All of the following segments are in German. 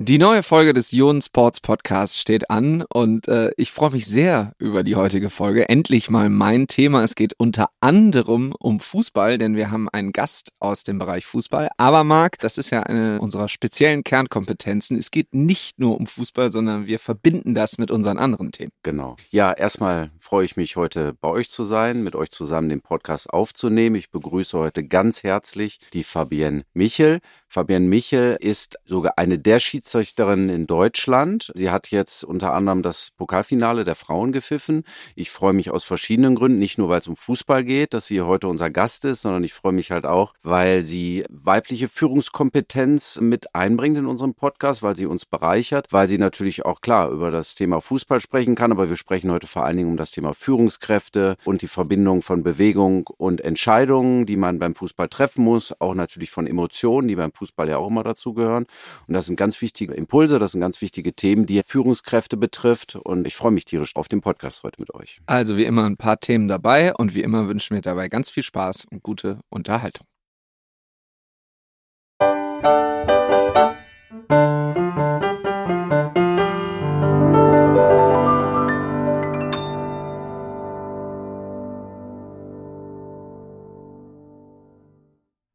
Die neue Folge des Ionen Sports Podcasts steht an und äh, ich freue mich sehr über die heutige Folge. Endlich mal mein Thema. Es geht unter anderem um Fußball, denn wir haben einen Gast aus dem Bereich Fußball. Aber Marc, das ist ja eine unserer speziellen Kernkompetenzen. Es geht nicht nur um Fußball, sondern wir verbinden das mit unseren anderen Themen. Genau. Ja, erstmal freue ich mich heute bei euch zu sein, mit euch zusammen den Podcast aufzunehmen. Ich begrüße heute ganz herzlich die Fabienne Michel. Fabienne Michel ist sogar eine der Schiedsrichterinnen in Deutschland. Sie hat jetzt unter anderem das Pokalfinale der Frauen gepfiffen. Ich freue mich aus verschiedenen Gründen, nicht nur weil es um Fußball geht, dass sie heute unser Gast ist, sondern ich freue mich halt auch, weil sie weibliche Führungskompetenz mit einbringt in unserem Podcast, weil sie uns bereichert, weil sie natürlich auch klar über das Thema Fußball sprechen kann, aber wir sprechen heute vor allen Dingen um das Thema Führungskräfte und die Verbindung von Bewegung und Entscheidungen, die man beim Fußball treffen muss, auch natürlich von Emotionen, die beim Fußball ja auch immer dazugehören. Und das sind ganz wichtige Impulse, das sind ganz wichtige Themen, die Führungskräfte betrifft. Und ich freue mich tierisch auf den Podcast heute mit euch. Also wie immer ein paar Themen dabei und wie immer wünschen wir dabei ganz viel Spaß und gute Unterhaltung.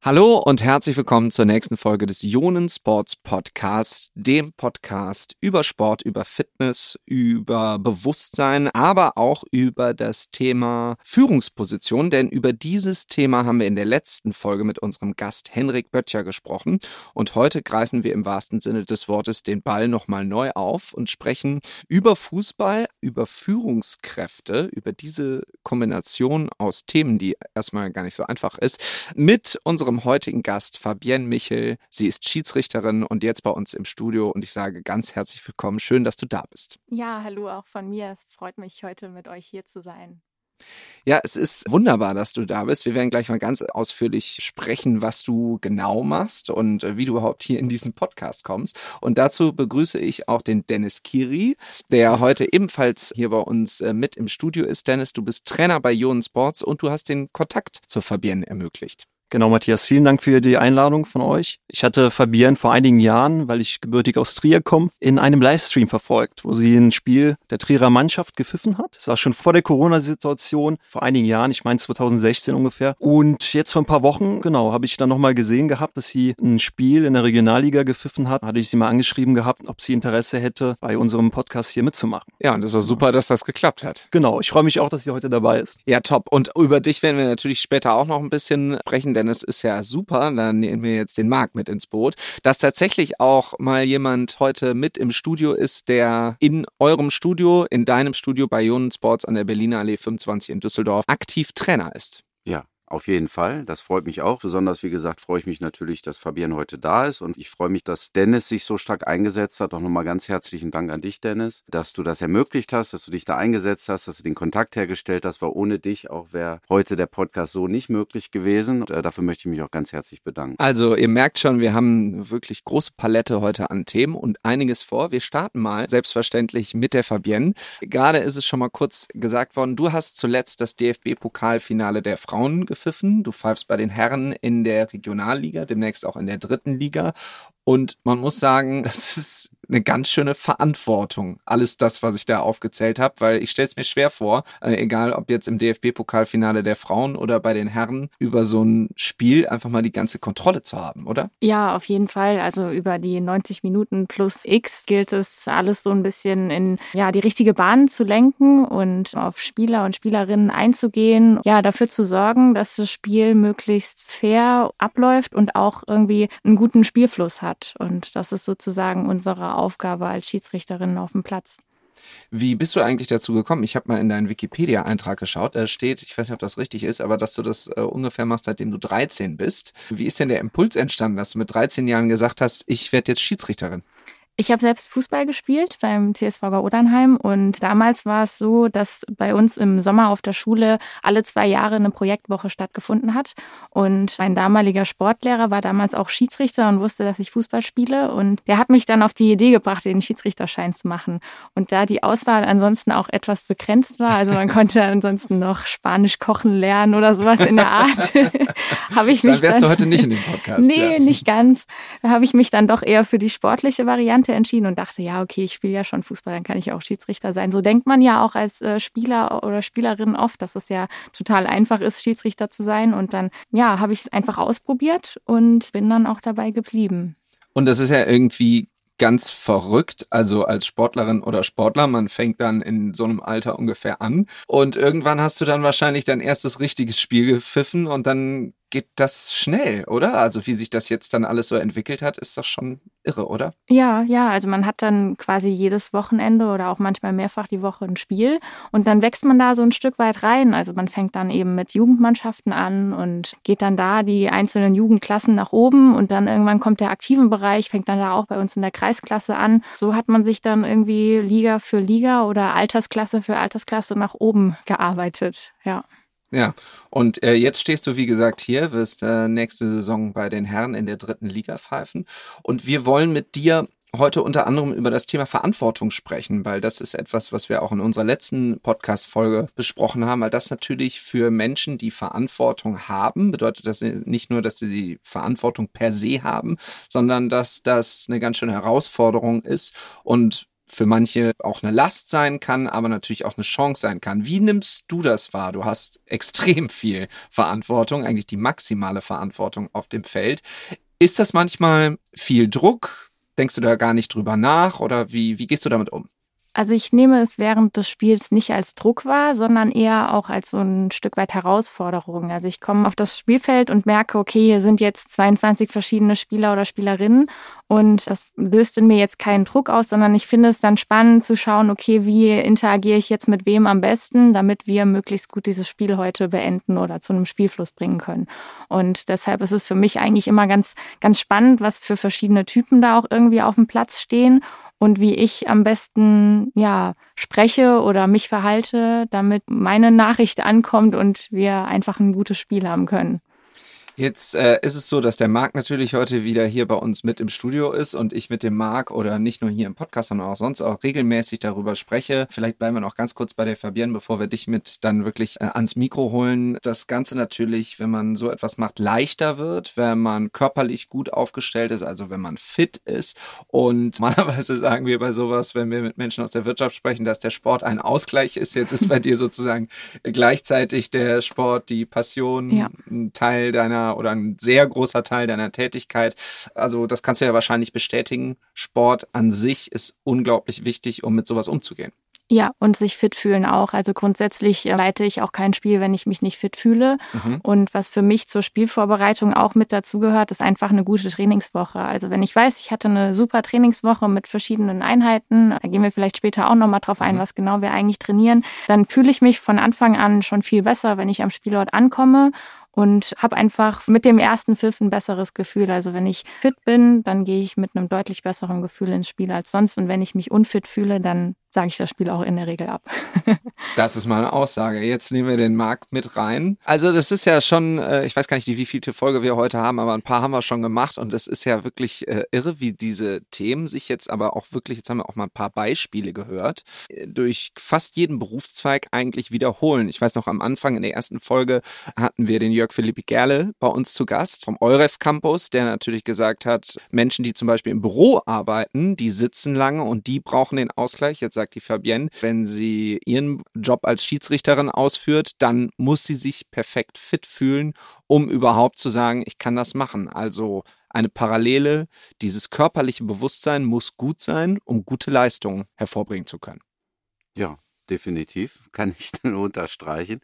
Hallo und herzlich willkommen zur nächsten Folge des Ionen Sports Podcasts, dem Podcast über Sport, über Fitness, über Bewusstsein, aber auch über das Thema Führungsposition, denn über dieses Thema haben wir in der letzten Folge mit unserem Gast Henrik Böttcher gesprochen und heute greifen wir im wahrsten Sinne des Wortes den Ball nochmal neu auf und sprechen über Fußball, über Führungskräfte, über diese Kombination aus Themen, die erstmal gar nicht so einfach ist, mit unserem unserem heutigen Gast Fabienne Michel. Sie ist Schiedsrichterin und jetzt bei uns im Studio und ich sage ganz herzlich willkommen. Schön, dass du da bist. Ja, hallo auch von mir. Es freut mich, heute mit euch hier zu sein. Ja, es ist wunderbar, dass du da bist. Wir werden gleich mal ganz ausführlich sprechen, was du genau machst und äh, wie du überhaupt hier in diesen Podcast kommst. Und dazu begrüße ich auch den Dennis Kiri, der heute ebenfalls hier bei uns äh, mit im Studio ist. Dennis, du bist Trainer bei Ionen Sports und du hast den Kontakt zur Fabienne ermöglicht. Genau, Matthias, vielen Dank für die Einladung von euch. Ich hatte Fabienne vor einigen Jahren, weil ich gebürtig aus Trier komme, in einem Livestream verfolgt, wo sie ein Spiel der Trierer Mannschaft gepfiffen hat. Das war schon vor der Corona-Situation, vor einigen Jahren, ich meine 2016 ungefähr. Und jetzt vor ein paar Wochen, genau, habe ich dann nochmal gesehen gehabt, dass sie ein Spiel in der Regionalliga gepfiffen hat. Hatte ich sie mal angeschrieben gehabt, ob sie Interesse hätte, bei unserem Podcast hier mitzumachen. Ja, und es war super, dass das geklappt hat. Genau, ich freue mich auch, dass sie heute dabei ist. Ja, top. Und über dich werden wir natürlich später auch noch ein bisschen sprechen, denn es ist ja super, dann nehmen wir jetzt den Marc mit ins Boot, dass tatsächlich auch mal jemand heute mit im Studio ist, der in eurem Studio, in deinem Studio bei Ionen Sports an der Berliner Allee 25 in Düsseldorf aktiv Trainer ist. Auf jeden Fall. Das freut mich auch. Besonders, wie gesagt, freue ich mich natürlich, dass Fabian heute da ist. Und ich freue mich, dass Dennis sich so stark eingesetzt hat. Auch nochmal ganz herzlichen Dank an dich, Dennis, dass du das ermöglicht hast, dass du dich da eingesetzt hast, dass du den Kontakt hergestellt hast. Weil ohne dich auch wäre heute der Podcast so nicht möglich gewesen. Und äh, dafür möchte ich mich auch ganz herzlich bedanken. Also, ihr merkt schon, wir haben wirklich große Palette heute an Themen und einiges vor. Wir starten mal selbstverständlich mit der Fabienne. Gerade ist es schon mal kurz gesagt worden, du hast zuletzt das DFB-Pokalfinale der Frauen geführt gepfiffen. Du pfeifst bei den Herren in der Regionalliga, demnächst auch in der dritten Liga. Und man muss sagen, das ist eine ganz schöne Verantwortung, alles das, was ich da aufgezählt habe, weil ich stelle es mir schwer vor, äh, egal ob jetzt im DFB-Pokalfinale der Frauen oder bei den Herren, über so ein Spiel einfach mal die ganze Kontrolle zu haben, oder? Ja, auf jeden Fall. Also über die 90 Minuten plus X gilt es alles so ein bisschen in ja die richtige Bahn zu lenken und auf Spieler und Spielerinnen einzugehen, ja dafür zu sorgen, dass das Spiel möglichst fair abläuft und auch irgendwie einen guten Spielfluss hat. Und das ist sozusagen unsere Aufgabe als Schiedsrichterin auf dem Platz. Wie bist du eigentlich dazu gekommen? Ich habe mal in deinen Wikipedia-Eintrag geschaut. Da steht, ich weiß nicht, ob das richtig ist, aber dass du das äh, ungefähr machst, seitdem du 13 bist. Wie ist denn der Impuls entstanden, dass du mit 13 Jahren gesagt hast, ich werde jetzt Schiedsrichterin? Ich habe selbst Fußball gespielt beim TSV Odernheim und damals war es so, dass bei uns im Sommer auf der Schule alle zwei Jahre eine Projektwoche stattgefunden hat und mein damaliger Sportlehrer war damals auch Schiedsrichter und wusste, dass ich Fußball spiele und der hat mich dann auf die Idee gebracht, den Schiedsrichterschein zu machen und da die Auswahl ansonsten auch etwas begrenzt war, also man konnte ansonsten noch Spanisch kochen lernen oder sowas in der Art, habe ich mich dann wärst dann, du heute nicht in dem Podcast. Nee, ja. nicht ganz. Da habe ich mich dann doch eher für die sportliche Variante Tante entschieden und dachte, ja, okay, ich spiele ja schon Fußball, dann kann ich auch Schiedsrichter sein. So denkt man ja auch als äh, Spieler oder Spielerin oft, dass es ja total einfach ist, Schiedsrichter zu sein. Und dann, ja, habe ich es einfach ausprobiert und bin dann auch dabei geblieben. Und das ist ja irgendwie ganz verrückt. Also als Sportlerin oder Sportler, man fängt dann in so einem Alter ungefähr an. Und irgendwann hast du dann wahrscheinlich dein erstes richtiges Spiel gepfiffen und dann geht das schnell, oder? Also wie sich das jetzt dann alles so entwickelt hat, ist doch schon irre, oder? Ja, ja, also man hat dann quasi jedes Wochenende oder auch manchmal mehrfach die Woche ein Spiel und dann wächst man da so ein Stück weit rein. Also man fängt dann eben mit Jugendmannschaften an und geht dann da die einzelnen Jugendklassen nach oben und dann irgendwann kommt der aktiven Bereich, fängt dann da auch bei uns in der Kreisklasse an. So hat man sich dann irgendwie Liga für Liga oder Altersklasse für Altersklasse nach oben gearbeitet, ja. Ja, und äh, jetzt stehst du, wie gesagt, hier, wirst äh, nächste Saison bei den Herren in der dritten Liga pfeifen. Und wir wollen mit dir heute unter anderem über das Thema Verantwortung sprechen, weil das ist etwas, was wir auch in unserer letzten Podcast-Folge besprochen haben, weil das natürlich für Menschen, die Verantwortung haben, bedeutet das nicht nur, dass sie die Verantwortung per se haben, sondern dass das eine ganz schöne Herausforderung ist und für manche auch eine Last sein kann, aber natürlich auch eine Chance sein kann. Wie nimmst du das wahr? Du hast extrem viel Verantwortung, eigentlich die maximale Verantwortung auf dem Feld. Ist das manchmal viel Druck? Denkst du da gar nicht drüber nach oder wie, wie gehst du damit um? Also ich nehme es während des Spiels nicht als Druck wahr, sondern eher auch als so ein Stück weit Herausforderung. Also ich komme auf das Spielfeld und merke, okay, hier sind jetzt 22 verschiedene Spieler oder Spielerinnen und das löst in mir jetzt keinen Druck aus, sondern ich finde es dann spannend zu schauen, okay, wie interagiere ich jetzt mit wem am besten, damit wir möglichst gut dieses Spiel heute beenden oder zu einem Spielfluss bringen können. Und deshalb ist es für mich eigentlich immer ganz, ganz spannend, was für verschiedene Typen da auch irgendwie auf dem Platz stehen und wie ich am besten ja spreche oder mich verhalte, damit meine Nachricht ankommt und wir einfach ein gutes Spiel haben können. Jetzt äh, ist es so, dass der Marc natürlich heute wieder hier bei uns mit im Studio ist und ich mit dem Marc oder nicht nur hier im Podcast, sondern auch sonst auch regelmäßig darüber spreche. Vielleicht bleiben wir noch ganz kurz bei der Fabienne, bevor wir dich mit dann wirklich äh, ans Mikro holen. Das Ganze natürlich, wenn man so etwas macht, leichter wird, wenn man körperlich gut aufgestellt ist, also wenn man fit ist. Und normalerweise sagen wir bei sowas, wenn wir mit Menschen aus der Wirtschaft sprechen, dass der Sport ein Ausgleich ist. Jetzt ist bei dir sozusagen gleichzeitig der Sport die Passion, ja. ein Teil deiner oder ein sehr großer Teil deiner Tätigkeit. Also das kannst du ja wahrscheinlich bestätigen. Sport an sich ist unglaublich wichtig, um mit sowas umzugehen. Ja, und sich fit fühlen auch. Also grundsätzlich äh, leite ich auch kein Spiel, wenn ich mich nicht fit fühle. Mhm. Und was für mich zur Spielvorbereitung auch mit dazugehört, ist einfach eine gute Trainingswoche. Also wenn ich weiß, ich hatte eine super Trainingswoche mit verschiedenen Einheiten, da gehen wir vielleicht später auch nochmal drauf ein, mhm. was genau wir eigentlich trainieren, dann fühle ich mich von Anfang an schon viel besser, wenn ich am Spielort ankomme und habe einfach mit dem ersten Pfiff ein besseres Gefühl. Also wenn ich fit bin, dann gehe ich mit einem deutlich besseren Gefühl ins Spiel als sonst. Und wenn ich mich unfit fühle, dann sage ich das Spiel auch in der Regel ab. das ist mal eine Aussage. Jetzt nehmen wir den Markt mit rein. Also das ist ja schon, äh, ich weiß gar nicht, wie viele Folge wir heute haben, aber ein paar haben wir schon gemacht und es ist ja wirklich äh, irre, wie diese Themen sich jetzt aber auch wirklich, jetzt haben wir auch mal ein paar Beispiele gehört, äh, durch fast jeden Berufszweig eigentlich wiederholen. Ich weiß noch, am Anfang in der ersten Folge hatten wir den Jörg Philipp Gerle bei uns zu Gast vom Euref Campus, der natürlich gesagt hat, Menschen, die zum Beispiel im Büro arbeiten, die sitzen lange und die brauchen den Ausgleich. Jetzt sagt die Fabienne, wenn sie ihren Job als Schiedsrichterin ausführt, dann muss sie sich perfekt fit fühlen, um überhaupt zu sagen, ich kann das machen. Also eine Parallele, dieses körperliche Bewusstsein muss gut sein, um gute Leistungen hervorbringen zu können. Ja, definitiv, kann ich nur unterstreichen.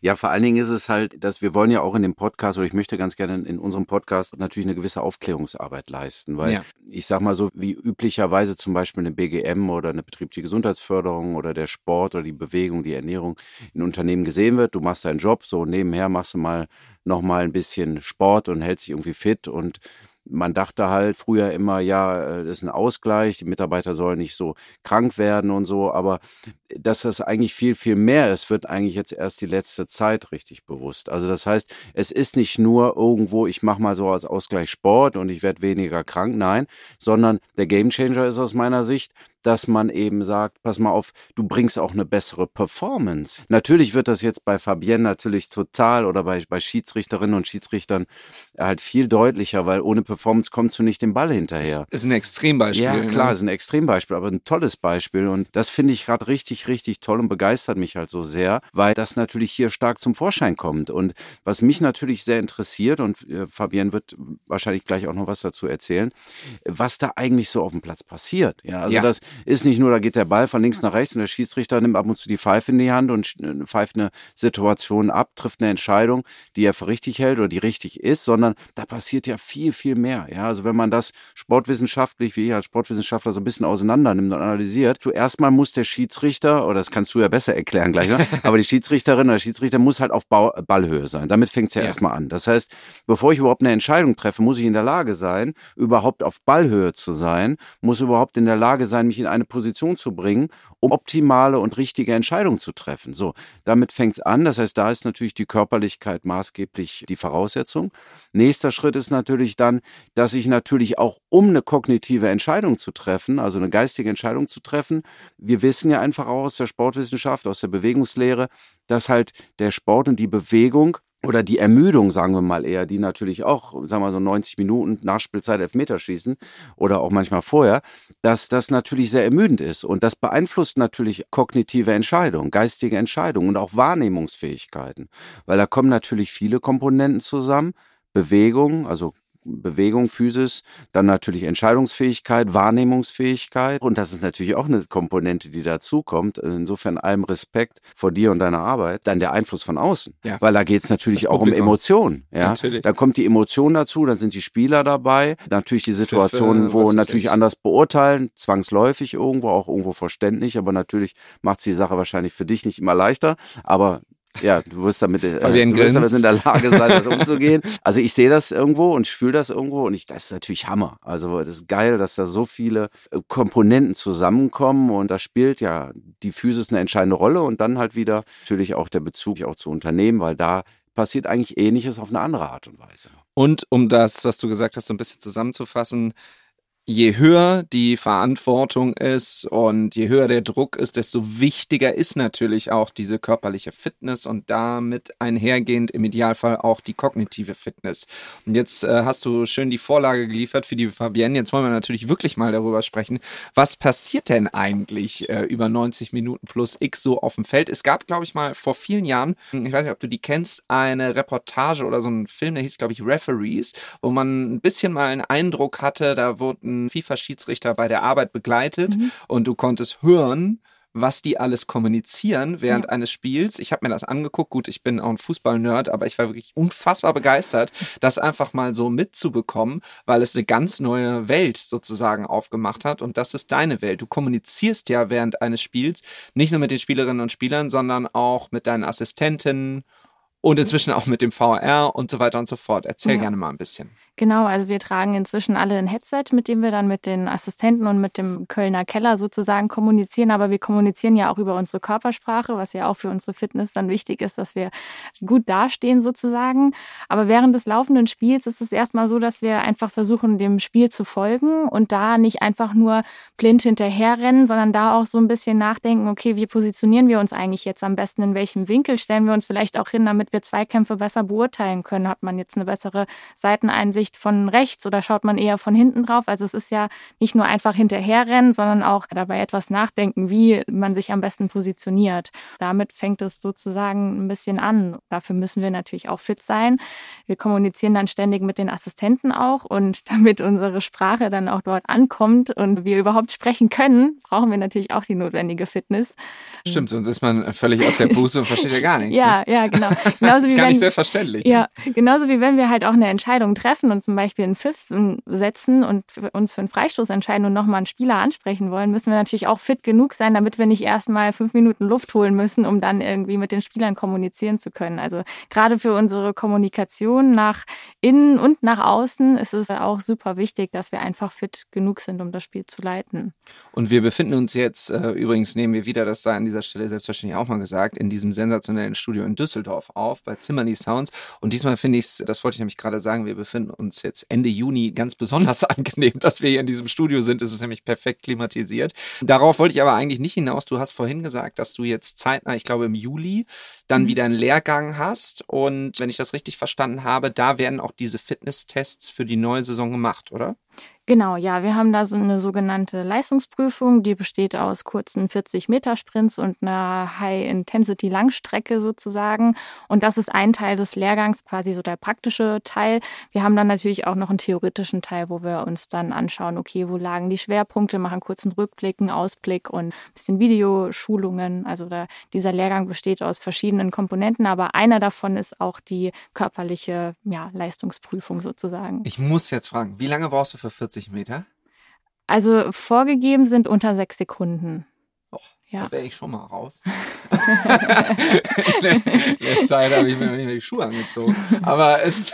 Ja, vor allen Dingen ist es halt, dass wir wollen ja auch in dem Podcast, oder ich möchte ganz gerne in unserem Podcast natürlich eine gewisse Aufklärungsarbeit leisten, weil ja. ich sag mal so, wie üblicherweise zum Beispiel eine BGM oder eine betriebliche Gesundheitsförderung oder der Sport oder die Bewegung, die Ernährung in Unternehmen gesehen wird, du machst deinen Job, so nebenher machst du mal noch mal ein bisschen Sport und hältst dich irgendwie fit und man dachte halt früher immer, ja, äh, das ist ein Ausgleich, die Mitarbeiter sollen nicht so krank werden und so, aber dass das eigentlich viel, viel mehr ist, wird eigentlich jetzt erst die letzte Zeit richtig bewusst. Also das heißt, es ist nicht nur irgendwo, ich mache mal so als Ausgleich Sport und ich werde weniger krank, nein, sondern der Gamechanger ist aus meiner Sicht, dass man eben sagt, pass mal auf, du bringst auch eine bessere Performance. Natürlich wird das jetzt bei Fabienne natürlich total oder bei, bei Schiedsrichterinnen und Schiedsrichtern halt viel deutlicher, weil ohne Performance kommst du nicht dem Ball hinterher. Das ist ein Extrembeispiel. Ja, klar, ne? ist ein Extrembeispiel, aber ein tolles Beispiel. Und das finde ich gerade richtig, richtig toll und begeistert mich halt so sehr, weil das natürlich hier stark zum Vorschein kommt. Und was mich natürlich sehr interessiert, und äh, Fabienne wird wahrscheinlich gleich auch noch was dazu erzählen, was da eigentlich so auf dem Platz passiert. Ja, also Ja. das ist nicht nur, da geht der Ball von links nach rechts und der Schiedsrichter nimmt ab und zu die Pfeife in die Hand und äh, pfeift eine Situation ab, trifft eine Entscheidung, die er für richtig hält oder die richtig ist, sondern da passiert ja viel, viel mehr. Ja, also wenn man das sportwissenschaftlich, wie ich als Sportwissenschaftler so ein bisschen auseinander nimmt und analysiert, zuerst mal muss der Schiedsrichter, oder das kannst du ja besser erklären gleich, ne? aber die Schiedsrichterin oder der Schiedsrichter muss halt auf Ballhöhe sein. Damit fängt es ja, Ja. erstmal an. Das heißt, bevor ich überhaupt eine Entscheidung treffe, muss ich in der Lage sein, überhaupt auf Ballhöhe zu sein, muss überhaupt in der Lage sein, mich in eine Position zu bringen, um optimale und richtige Entscheidungen zu treffen. So, damit fängt es an. Das heißt, da ist natürlich die Körperlichkeit maßgeblich die Voraussetzung. Nächster Schritt ist natürlich dann, dass ich natürlich auch, um eine kognitive Entscheidung zu treffen, also eine geistige Entscheidung zu treffen, wir wissen ja einfach auch aus der Sportwissenschaft, aus der Bewegungslehre, dass halt der Sport und die Bewegung oder die Ermüdung, sagen wir mal eher, die natürlich auch, sagen wir mal so 90 Minuten Nachspielzeit Elfmeterschießen oder auch manchmal vorher, dass das natürlich sehr ermüdend ist. Und das beeinflusst natürlich kognitive Entscheidungen, geistige Entscheidungen und auch Wahrnehmungsfähigkeiten. Weil da kommen natürlich viele Komponenten zusammen. Bewegung, also Bewegung, Physis, dann natürlich Entscheidungsfähigkeit, Wahrnehmungsfähigkeit. Und das ist natürlich auch eine Komponente, die dazukommt. Insofern allem Respekt vor dir und deiner Arbeit. Dann der Einfluss von außen. Ja. Weil da geht es natürlich auch um. Emotionen. Ja? Natürlich. Da kommt die Emotion dazu, dann sind die Spieler dabei. Natürlich die Situationen, wo natürlich ich. anders beurteilen, zwangsläufig irgendwo, auch irgendwo verständlich. Aber natürlich macht die Sache wahrscheinlich für dich nicht immer leichter. Aber ja, du wirst damit, äh, Fabian du wirst damit in der Lage sein, das umzugehen. Also ich sehe das irgendwo und ich fühle das irgendwo und ich, das ist natürlich Hammer. Also das ist geil, dass da so viele äh, Komponenten zusammenkommen und da spielt ja die Physis eine entscheidende Rolle und dann halt wieder natürlich auch der Bezug auch zu Unternehmen, weil da passiert eigentlich Ähnliches auf eine andere Art und Weise. Und um das, was du gesagt hast, so ein bisschen zusammenzufassen, je höher die Verantwortung ist und je höher der Druck ist, desto wichtiger ist natürlich auch diese körperliche Fitness und damit einhergehend im Idealfall auch die kognitive Fitness. Und jetzt äh, hast du schön die Vorlage geliefert für die Fabienne. Jetzt wollen wir natürlich wirklich mal darüber sprechen, was passiert denn eigentlich äh, über 90 Minuten plus X so auf dem Feld? Es gab, glaube ich, mal vor vielen Jahren, ich weiß nicht, ob du die kennst, eine Reportage oder so ein Film, der hieß, glaube ich, Referees, wo man ein bisschen mal einen Eindruck hatte, da wurden FIFA-Schiedsrichter bei der Arbeit begleitet und du konntest hören, was die alles kommunizieren während eines Spiels. Ich habe mir das angeguckt. Gut, ich bin auch ein Fußball-Nerd, aber ich war wirklich unfassbar begeistert, das einfach mal so mitzubekommen, weil es eine ganz neue Welt sozusagen aufgemacht hat. Und das ist deine Welt. Du kommunizierst ja während eines Spiels nicht nur mit den Spielerinnen und Spielern, sondern auch mit deinen Assistenten und inzwischen auch mit dem VR und so weiter und so fort. Erzähl Ja. gerne mal ein bisschen. Genau, also wir tragen inzwischen alle ein Headset, mit dem wir dann mit den Assistenten und mit dem Kölner Keller sozusagen kommunizieren. Aber wir kommunizieren ja auch über unsere Körpersprache, was ja auch für unsere Fitness dann wichtig ist, dass wir gut dastehen sozusagen. Aber während des laufenden Spiels ist es erstmal so, dass wir einfach versuchen, dem Spiel zu folgen und da nicht einfach nur blind hinterherrennen, sondern da auch so ein bisschen nachdenken, okay, wie positionieren wir uns eigentlich jetzt am besten, in welchem Winkel stellen wir uns vielleicht auch hin, damit wir Zweikämpfe besser beurteilen können. Hat man jetzt eine bessere Seiteneinsicht von rechts oder schaut man eher von hinten drauf? Also es ist ja nicht nur einfach hinterherrennen, sondern auch dabei etwas nachdenken, wie man sich am besten positioniert. Damit fängt es sozusagen ein bisschen an. Dafür müssen wir natürlich auch fit sein. Wir kommunizieren dann ständig mit den Assistenten auch und damit unsere Sprache dann auch dort ankommt und wir überhaupt sprechen können, brauchen wir natürlich auch die notwendige Fitness. Stimmt, sonst ist man völlig aus der Puste und versteht ja gar nichts. Ja, ne? ja, genau. Genauso Das wie ist gar nicht wenn, selbstverständlich. ja, genauso wie wenn wir halt auch eine Entscheidung treffen und zum Beispiel einen Pfiff setzen und uns für einen Freistoß entscheiden und nochmal einen Spieler ansprechen wollen, müssen wir natürlich auch fit genug sein, damit wir nicht erstmal fünf Minuten Luft holen müssen, um dann irgendwie mit den Spielern kommunizieren zu können. Also gerade für unsere Kommunikation nach innen und nach außen ist es auch super wichtig, dass wir einfach fit genug sind, um das Spiel zu leiten. Und wir befinden uns jetzt, äh, übrigens nehmen wir wieder, das sei an dieser Stelle selbstverständlich auch mal gesagt, in diesem sensationellen Studio in Düsseldorf auf, bei Zimmerly Sounds. Und diesmal finde ich es, das wollte ich nämlich gerade sagen, wir befinden uns uns jetzt Ende Juni ganz besonders angenehm, dass wir hier in diesem Studio sind. Es ist nämlich perfekt klimatisiert. Darauf wollte ich aber eigentlich nicht hinaus. Du hast vorhin gesagt, dass du jetzt zeitnah, ich glaube im Juli, dann mhm. wieder einen Lehrgang hast. Und wenn ich das richtig verstanden habe, da werden auch diese Fitnesstests für die neue Saison gemacht, oder? Genau, ja, wir haben da so eine sogenannte Leistungsprüfung, die besteht aus kurzen 40-Meter-Sprints und einer High-Intensity-Langstrecke sozusagen. Und das ist ein Teil des Lehrgangs, quasi so der praktische Teil. Wir haben dann natürlich auch noch einen theoretischen Teil, wo wir uns dann anschauen, okay, wo lagen die Schwerpunkte, machen kurzen Rückblick, einen Ausblick und ein bisschen Videoschulungen. Also da, dieser Lehrgang besteht aus verschiedenen Komponenten, aber einer davon ist auch die körperliche ja, Leistungsprüfung sozusagen. Ich muss jetzt fragen, wie lange brauchst du für 40 40 Meter? Also vorgegeben sind unter sechs Sekunden. Och, ja. Da wäre ich schon mal raus. in der Zeit habe ich mir nicht mehr die Schuhe angezogen. Aber es,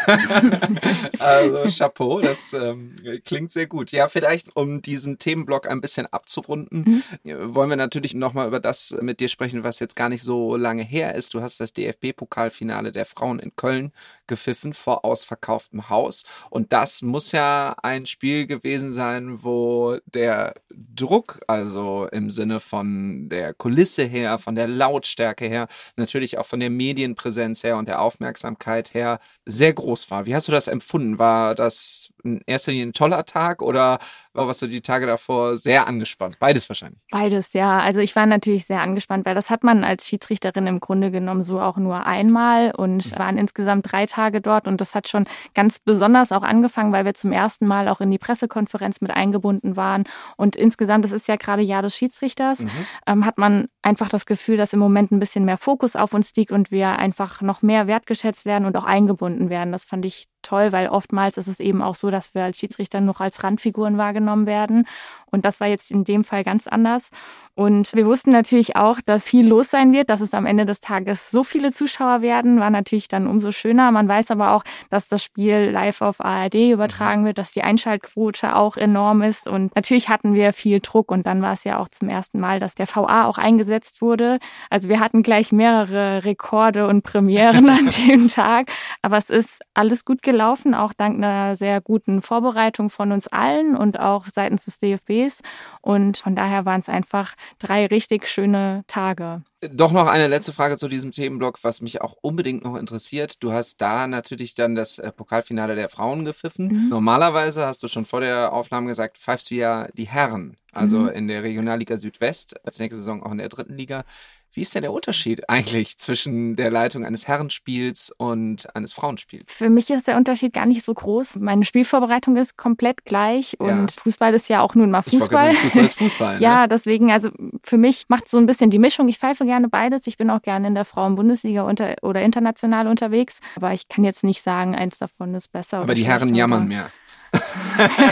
also Chapeau, das ähm, klingt sehr gut. Ja, vielleicht, um diesen Themenblock ein bisschen abzurunden, mhm. wollen wir natürlich nochmal über das mit dir sprechen, was jetzt gar nicht so lange her ist. Du hast das DFB-Pokalfinale der Frauen in Köln gepfiffen vor ausverkauftem Haus. Und das muss ja ein Spiel gewesen sein, wo der Druck, also im Sinne von der Kulisse her, von der Lautstärke her, natürlich auch von der Medienpräsenz her und der Aufmerksamkeit her sehr groß war. Wie hast du das empfunden? War das in erster Linie ein toller Tag oder warst du die Tage davor sehr angespannt? Beides wahrscheinlich. Beides, ja. Also ich war natürlich sehr angespannt, weil das hat man als Schiedsrichterin im Grunde genommen so auch nur einmal und waren insgesamt drei Tage dort und das hat schon ganz besonders auch angefangen, weil wir zum ersten Mal auch in die Pressekonferenz mit eingebunden waren und insgesamt, das ist ja gerade Jahr des Schiedsrichters, mhm. ähm, hat man einfach das Gefühl, dass im Moment ein bisschen mehr Fokus auf uns liegt und wir einfach noch mehr wertgeschätzt werden und auch eingebunden werden. Das fand ich toll, weil oftmals ist es eben auch so, dass wir als Schiedsrichter noch als Randfiguren wahrgenommen werden. Und das war jetzt in dem Fall ganz anders. Und wir wussten natürlich auch, dass viel los sein wird, dass es am Ende des Tages so viele Zuschauer werden, war natürlich dann umso schöner. Man weiß aber auch, dass das Spiel live auf ARD übertragen wird, dass die Einschaltquote auch enorm ist. Und natürlich hatten wir viel Druck und dann war es ja auch zum ersten Mal, dass der VA auch eingesetzt wurde. Also wir hatten gleich mehrere Rekorde und Premieren an dem Tag. Aber es ist alles gut gelaufen, auch dank einer sehr guten Vorbereitung von uns allen und auch seitens des DFBs. Und von daher waren es einfach drei richtig schöne Tage. Doch noch eine letzte Frage zu diesem Themenblock, was mich auch unbedingt noch interessiert. Du hast da natürlich dann das äh, Pokalfinale der Frauen gepfiffen. Mhm. Normalerweise hast du schon vor der Aufnahme gesagt, pfeifst du ja die Herren, also mhm. in der Regionalliga Südwest, als nächste Saison auch in der dritten Liga. Wie ist denn der Unterschied eigentlich zwischen der Leitung eines Herrenspiels und eines Frauenspiels? Für mich ist der Unterschied gar nicht so groß. Meine Spielvorbereitung ist komplett gleich und ja. Fußball ist ja auch nun mal Fußball. Sagen, Fußball ist Fußball. Ne? ja, deswegen, also für mich macht so ein bisschen die Mischung. Ich pfeife gerne beides. Ich bin auch gerne in der Frauen-Bundesliga unter oder international unterwegs. Aber ich kann jetzt nicht sagen, eins davon ist besser. Aber die Herren jammern mehr.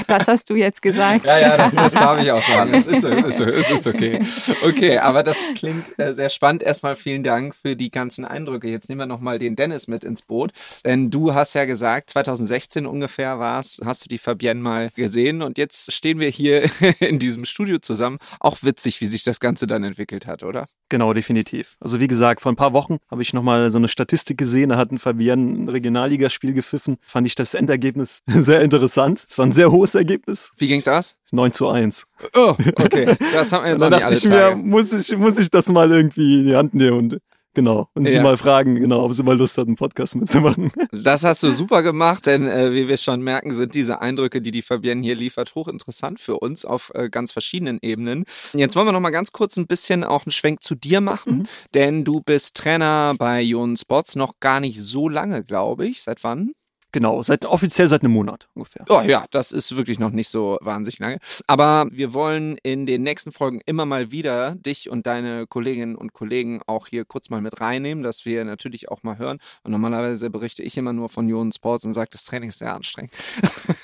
Das hast du jetzt gesagt. Ja, ja, das, das darf ich auch sagen. Es ist, ist, ist, ist okay. Okay, aber das klingt äh, sehr spannend. Erstmal vielen Dank für die ganzen Eindrücke. Jetzt nehmen wir nochmal den Dennis mit ins Boot. Denn du hast ja gesagt, 2016 ungefähr war es, hast du die Fabienne mal gesehen und jetzt stehen wir hier in diesem Studio zusammen. Auch witzig, wie sich das Ganze dann entwickelt hat, oder? Genau, definitiv. Also wie gesagt, vor ein paar Wochen habe ich nochmal so eine Statistik gesehen, da hat ein Fabienne ein Regionalligaspiel gepfiffen. Fand ich das Endergebnis sehr interessant interessant. Es war ein sehr hohes Ergebnis. Wie ging's aus? 9 zu 1. Oh, okay. Das haben wir jetzt auch nicht alle ich Tage. mir, muss ich, muss ich das mal irgendwie in die Hand nehmen und Genau. Und ja. sie mal fragen, genau, ob sie mal Lust hat, einen Podcast mitzumachen. Das hast du super gemacht, denn äh, wie wir schon merken, sind diese Eindrücke, die die Fabienne hier liefert, hochinteressant für uns auf äh, ganz verschiedenen Ebenen. Jetzt wollen wir noch mal ganz kurz ein bisschen auch einen Schwenk zu dir machen, mhm. denn du bist Trainer bei Ion Sports noch gar nicht so lange, glaube ich. Seit wann? Genau, seit, offiziell seit einem Monat ungefähr. Oh ja, das ist wirklich noch nicht so wahnsinnig lange. Aber wir wollen in den nächsten Folgen immer mal wieder dich und deine Kolleginnen und Kollegen auch hier kurz mal mit reinnehmen, dass wir natürlich auch mal hören. Und normalerweise berichte ich immer nur von Jon Sports und sage, das Training ist sehr anstrengend.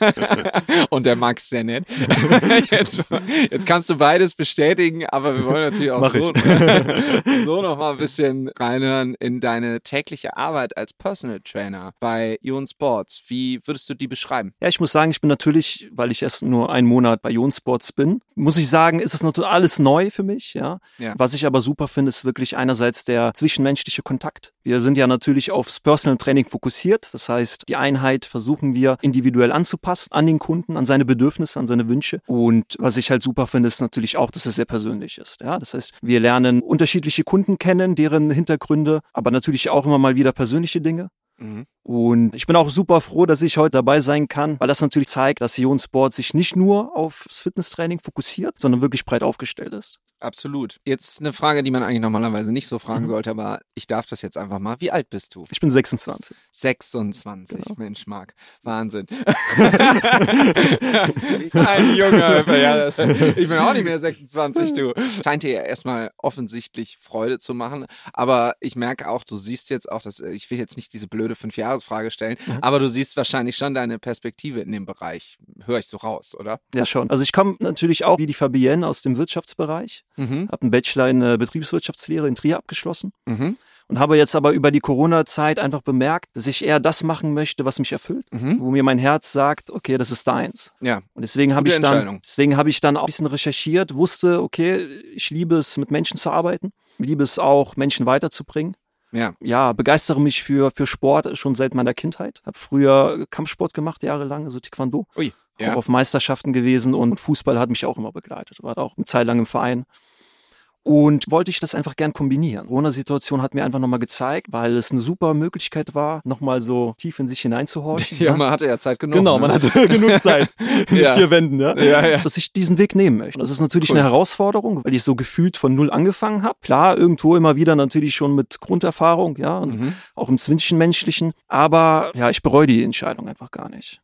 und der Max sehr nett. jetzt, jetzt, kannst du beides bestätigen, aber wir wollen natürlich auch Mach so, so noch mal ein bisschen reinhören in deine tägliche Arbeit als Personal Trainer bei Jon Sports. Sports. Wie würdest du die beschreiben? Ja, ich muss sagen, ich bin natürlich, weil ich erst nur einen Monat bei Ion Sports bin, muss ich sagen, ist es natürlich alles neu für mich, ja? Ja. Was ich aber super finde, ist wirklich einerseits der zwischenmenschliche Kontakt. Wir sind ja natürlich aufs Personal Training fokussiert. Das heißt, die Einheit versuchen wir individuell anzupassen an den Kunden, an seine Bedürfnisse, an seine Wünsche. Und was ich halt super finde, ist natürlich auch, dass es sehr persönlich ist. Ja, das heißt, wir lernen unterschiedliche Kunden kennen, deren Hintergründe, aber natürlich auch immer mal wieder persönliche Dinge. Mhm. Und ich bin auch super froh, dass ich heute dabei sein kann, weil das natürlich zeigt, dass Ion Sport sich nicht nur aufs Fitnesstraining fokussiert, sondern wirklich breit aufgestellt ist. Absolut. Jetzt eine Frage, die man eigentlich normalerweise nicht so fragen Mhm. sollte, aber ich darf das jetzt einfach mal. Wie alt bist du? Ich bin 26. 26. Genau. Mensch, Marc. Wahnsinn. Ein Junge. Ja, ich bin auch nicht mehr 26, du. Scheint dir ja erstmal offensichtlich Freude zu machen. Aber ich merke auch, du siehst jetzt auch, dass ich will jetzt nicht diese blöde Fünfjahresfrage stellen, Mhm. aber du siehst wahrscheinlich schon deine Perspektive in dem Bereich. Höre ich so raus, oder? Ja, schon. Also ich komme natürlich auch wie die Fabienne aus dem Wirtschaftsbereich, Mhm. habe einen Bachelor in äh, Betriebswirtschaftslehre in Trier abgeschlossen Mhm. und habe jetzt aber über die Corona-Zeit einfach bemerkt, dass ich eher das machen möchte, was mich erfüllt, Mhm. wo mir mein Herz sagt, okay, das ist deins. Ja. Und deswegen habe ich dann, deswegen habe ich dann auch ein bisschen recherchiert, wusste, okay, ich liebe es, mit Menschen zu arbeiten, liebe es auch, Menschen weiterzubringen. Ja. Ja, begeistere mich für, für Sport schon seit meiner Kindheit. Habe früher Kampfsport gemacht, jahrelang, also Taekwondo. Ui. Auch Ja. auf Meisterschaften gewesen und Fußball hat mich auch immer begleitet. War auch eine Zeit lang im Verein. Und wollte ich das einfach gern kombinieren. Corona-Situation hat mir einfach nochmal gezeigt, weil es eine super Möglichkeit war, nochmal so tief in sich hineinzuhorchen. Ja, ne? man hatte ja Zeit genug. Genau, ne? man hatte genug Zeit in Ja. vier Wänden, ja? Ja, ja. dass ich diesen Weg nehmen möchte. Das ist natürlich Cool. eine Herausforderung, weil ich so gefühlt von null angefangen habe. Klar, irgendwo immer wieder natürlich schon mit Grunderfahrung, ja, und Mhm. auch im Zwischenmenschlichen. Aber ja, ich bereue die Entscheidung einfach gar nicht.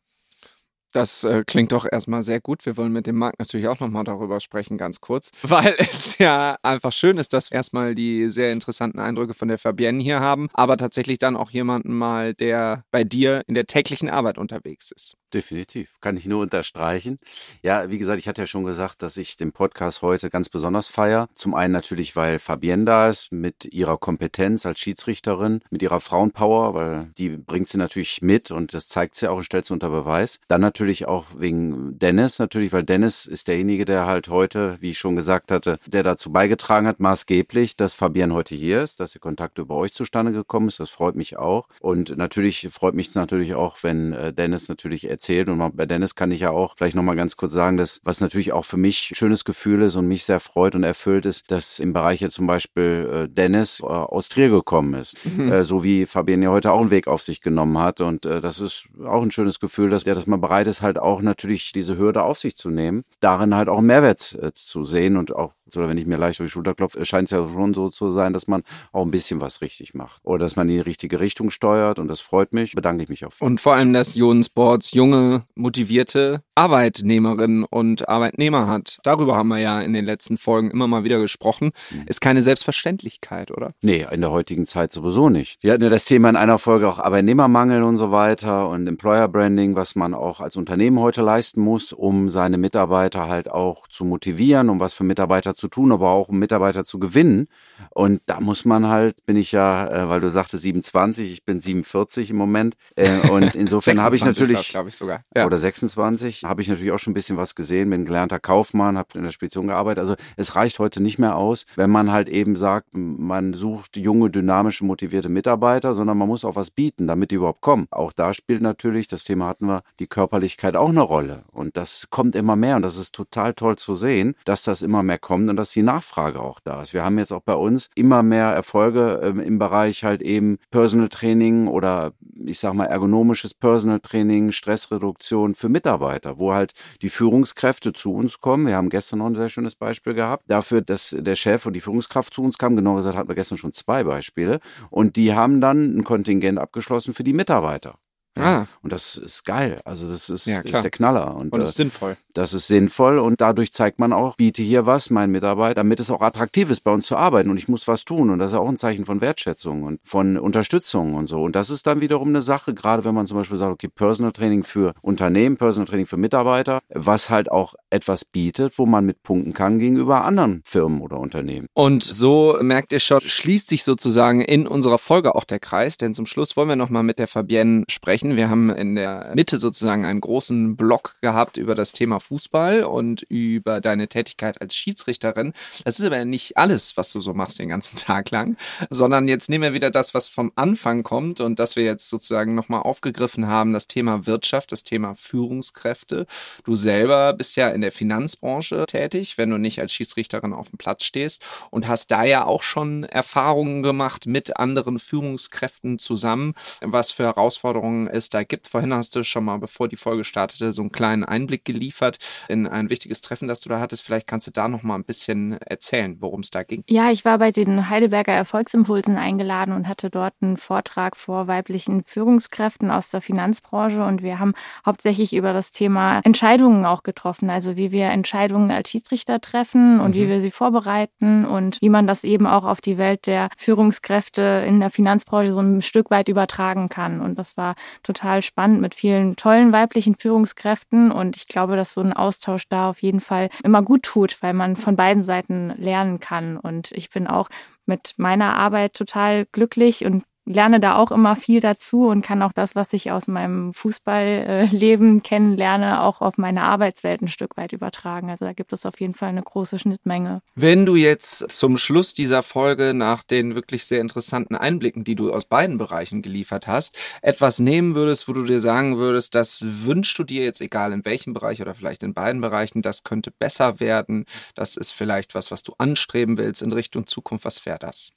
Das äh, klingt doch erstmal sehr gut. Wir wollen mit dem Marc natürlich auch nochmal darüber sprechen, ganz kurz, weil es ja einfach schön ist, dass wir erstmal die sehr interessanten Eindrücke von der Fabienne hier haben, aber tatsächlich dann auch jemanden mal, der bei dir in der täglichen Arbeit unterwegs ist. Definitiv, kann ich nur unterstreichen. Ja, wie gesagt, ich hatte ja schon gesagt, dass ich den Podcast heute ganz besonders feier. Zum einen natürlich, weil Fabienne da ist mit ihrer Kompetenz als Schiedsrichterin, mit ihrer Frauenpower, weil die bringt sie natürlich mit und das zeigt sie auch und stellt sie unter Beweis. Dann natürlich auch wegen Dennis, natürlich, weil Dennis ist derjenige, der halt heute, wie ich schon gesagt hatte, der dazu beigetragen hat, maßgeblich, dass Fabienne heute hier ist, dass der Kontakt über euch zustande gekommen ist. Das freut mich auch. Und natürlich freut mich es natürlich auch, wenn äh, Dennis natürlich. Und mal bei Dennis kann ich ja auch vielleicht nochmal ganz kurz sagen, dass was natürlich auch für mich ein schönes Gefühl ist und mich sehr freut und erfüllt ist, dass im Bereich jetzt zum Beispiel äh, Dennis äh, aus Trier gekommen ist. Äh, so wie Fabienne ja heute auch einen Weg auf sich genommen hat. Und äh, das ist auch ein schönes Gefühl, dass der das mal bereit ist, halt auch natürlich diese Hürde auf sich zu nehmen, darin halt auch einen Mehrwert äh, zu sehen und auch, oder wenn ich mir leicht auf die Schulter klopfe, scheint es ja schon so zu sein, dass man auch ein bisschen was richtig macht. Oder dass man in die richtige Richtung steuert und das freut mich, bedanke ich mich auch. Und vor allem, dass Ionen Sports junge, motivierte Arbeitnehmerinnen und Arbeitnehmer hat. Darüber haben wir ja in den letzten Folgen immer mal wieder gesprochen. Ist keine Selbstverständlichkeit, oder? Nee, in der heutigen Zeit sowieso nicht. Wir hatten ja das Thema in einer Folge auch Arbeitnehmermangel und so weiter und Employer Branding, was man auch als Unternehmen heute leisten muss, um seine Mitarbeiter halt auch zu motivieren, um was für Mitarbeiter zu tun, aber auch um Mitarbeiter zu gewinnen. Und da muss man halt, bin ich ja, äh, weil du sagte 27, ich bin 47 im Moment. Äh, und insofern habe ich 26 war's, natürlich glaube ich sogar. Ja. oder 26, habe ich natürlich auch schon ein bisschen was gesehen, bin gelernter Kaufmann, habe in der Spedition gearbeitet. Also es reicht heute nicht mehr aus, wenn man halt eben sagt, man sucht junge, dynamische, motivierte Mitarbeiter, sondern man muss auch was bieten, damit die überhaupt kommen. Auch da spielt natürlich, das Thema hatten wir, die Körperlichkeit auch eine Rolle. Und das kommt immer mehr und das ist total toll zu sehen, dass das immer mehr kommt und dass die Nachfrage auch da ist. Wir haben jetzt auch bei uns immer mehr Erfolge ähm, im Bereich halt eben Personal Training oder ich sag mal ergonomisches Personal Training, Stressreduktion für Mitarbeiter, wo halt die Führungskräfte zu uns kommen. Wir haben gestern noch ein sehr schönes Beispiel gehabt, dafür, dass der Chef und die Führungskraft zu uns kamen. Genau gesagt hatten wir gestern schon zwei Beispiele. Und die haben dann ein Kontingent abgeschlossen für die Mitarbeiter. Ah. Und das ist geil. Also das ist, Ja, ist der Knaller. Und, Und äh, ist sinnvoll. das ist sinnvoll und dadurch zeigt man auch, biete hier was, mein Mitarbeiter, damit es auch attraktiv ist, bei uns zu arbeiten und ich muss was tun und das ist auch ein Zeichen von Wertschätzung und von Unterstützung und so. Und das ist dann wiederum eine Sache, gerade wenn man zum Beispiel sagt, okay, Personal Training für Unternehmen, Personal Training für Mitarbeiter, was halt auch etwas bietet, wo man mit punkten kann gegenüber anderen Firmen oder Unternehmen. Und so merkt ihr schon, schließt sich sozusagen in unserer Folge auch der Kreis, denn zum Schluss wollen wir nochmal mit der Fabienne sprechen. Sprechen. Wir haben in der Mitte sozusagen einen großen Block gehabt über das Thema Fußball und über deine Tätigkeit als Schiedsrichterin. Das ist aber nicht alles, was du so machst den ganzen Tag lang, sondern jetzt nehmen wir wieder das, was vom Anfang kommt und das wir jetzt sozusagen nochmal aufgegriffen haben, das Thema Wirtschaft, das Thema Führungskräfte. Du selber bist ja in der Finanzbranche tätig, wenn du nicht als Schiedsrichterin auf dem Platz stehst und hast da ja auch schon Erfahrungen gemacht mit anderen Führungskräften zusammen, was für Herausforderungen es da gibt. Vorhin hast du schon mal, bevor die Folge startete, so einen kleinen Einblick geliefert in ein wichtiges Treffen, das du da hattest. Vielleicht kannst du da noch mal ein bisschen erzählen, worum es da ging. Ja, ich war bei den Heidelberger Erfolgsimpulsen eingeladen und hatte dort einen Vortrag vor weiblichen Führungskräften aus der Finanzbranche und wir haben hauptsächlich über das Thema Entscheidungen auch getroffen, also wie wir Entscheidungen als Schiedsrichter treffen und mhm. wie wir sie vorbereiten und wie man das eben auch auf die Welt der Führungskräfte in der Finanzbranche so ein Stück weit übertragen kann. Und das war total spannend mit vielen tollen weiblichen Führungskräften. Und ich glaube, dass so ein Austausch da auf jeden Fall immer gut tut, weil man von beiden Seiten lernen kann. Und ich bin auch mit meiner Arbeit total glücklich und lerne da auch immer viel dazu und kann auch das, was ich aus meinem Fußballleben kennenlerne, auch auf meine Arbeitswelt ein Stück weit übertragen. Also da gibt es auf jeden Fall eine große Schnittmenge. Wenn du jetzt zum Schluss dieser Folge nach den wirklich sehr interessanten Einblicken, die du aus beiden Bereichen geliefert hast, etwas nehmen würdest, wo du dir sagen würdest, das wünschst du dir jetzt, egal in welchem Bereich oder vielleicht in beiden Bereichen, das könnte besser werden, das ist vielleicht was, was du anstreben willst in Richtung Zukunft, was wäre das?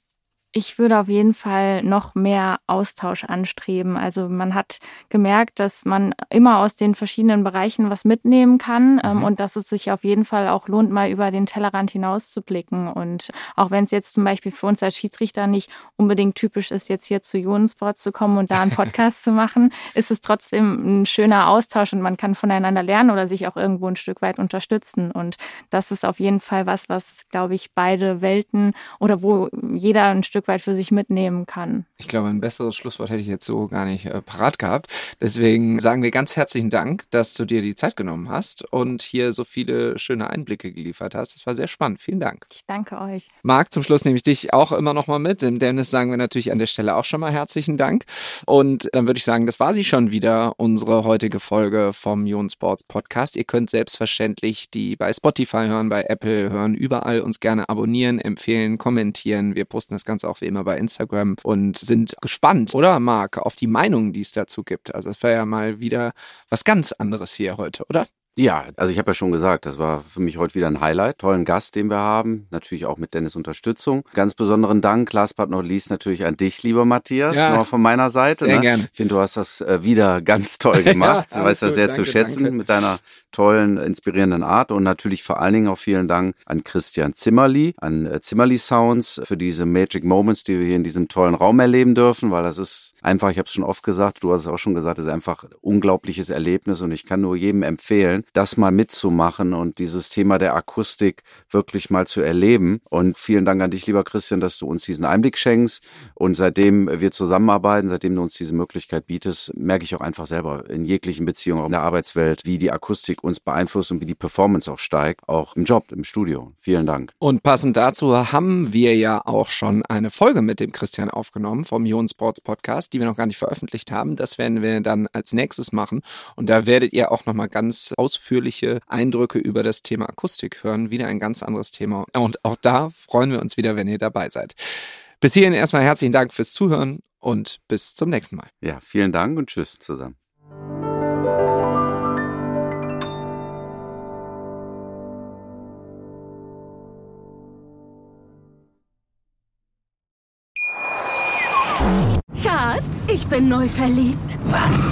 Ich würde auf jeden Fall noch mehr Austausch anstreben. Also man hat gemerkt, dass man immer aus den verschiedenen Bereichen was mitnehmen kann ähm, mhm. und dass es sich auf jeden Fall auch lohnt, mal über den Tellerrand hinaus zu blicken. Und auch wenn es jetzt zum Beispiel für uns als Schiedsrichter nicht unbedingt typisch ist, jetzt hier zu Ionensport zu kommen und da einen Podcast zu machen, ist es trotzdem ein schöner Austausch und man kann voneinander lernen oder sich auch irgendwo ein Stück weit unterstützen. Und das ist auf jeden Fall was, was, glaube ich, beide Welten oder wo jeder ein Stück Stück weit für sich mitnehmen kann. Ich glaube, ein besseres Schlusswort hätte ich jetzt so gar nicht äh, parat gehabt. Deswegen sagen wir ganz herzlichen Dank, dass du dir die Zeit genommen hast und hier so viele schöne Einblicke geliefert hast. Das war sehr spannend. Vielen Dank. Ich danke euch. Marc, zum Schluss nehme ich dich auch immer noch mal mit. Dem Dennis sagen wir natürlich an der Stelle auch schon mal herzlichen Dank. Und dann würde ich sagen, das war sie schon wieder, unsere heutige Folge vom Ion Sports Podcast. Ihr könnt selbstverständlich die bei Spotify hören, bei Apple hören, überall uns gerne abonnieren, empfehlen, kommentieren. Wir posten das Ganze auch wie immer bei Instagram und sind gespannt, oder Marc, auf die Meinungen, die es dazu gibt. Also es wäre ja mal wieder was ganz anderes hier heute, oder? Ja, also ich habe ja schon gesagt, das war für mich heute wieder ein Highlight. Tollen Gast, den wir haben, natürlich auch mit Dennis Unterstützung. Ganz besonderen Dank, last but not least, natürlich an dich, lieber Matthias, ja, noch von meiner Seite. Sehr ne? gerne. Ich finde, du hast das äh, wieder ganz toll gemacht. ja, du weißt das sehr danke, zu schätzen danke. mit deiner tollen, inspirierenden Art und natürlich vor allen Dingen auch vielen Dank an Christian Zimmerli, an äh, Zimmerli Sounds für diese Magic Moments, die wir hier in diesem tollen Raum erleben dürfen, weil das ist einfach, ich habe es schon oft gesagt, du hast es auch schon gesagt, es ist einfach ein unglaubliches Erlebnis und ich kann nur jedem empfehlen, das mal mitzumachen und dieses Thema der Akustik wirklich mal zu erleben. Und vielen Dank an dich, lieber Christian, dass du uns diesen Einblick schenkst. Und seitdem wir zusammenarbeiten, seitdem du uns diese Möglichkeit bietest, merke ich auch einfach selber in jeglichen Beziehungen in der Arbeitswelt, wie die Akustik uns beeinflusst und wie die Performance auch steigt, auch im Job, im Studio. Vielen Dank. Und passend dazu haben wir ja auch schon eine Folge mit dem Christian aufgenommen vom Ion Sports Podcast, die wir noch gar nicht veröffentlicht haben. Das werden wir dann als nächstes machen. Und da werdet ihr auch nochmal ganz ausführlich persönliche Eindrücke über das Thema Akustik hören. Wieder ein ganz anderes Thema. Und auch da freuen wir uns wieder, wenn ihr dabei seid. Bis hierhin erstmal herzlichen Dank fürs Zuhören und bis zum nächsten Mal. Ja, vielen Dank und tschüss zusammen. Schatz, ich bin neu verliebt. Was?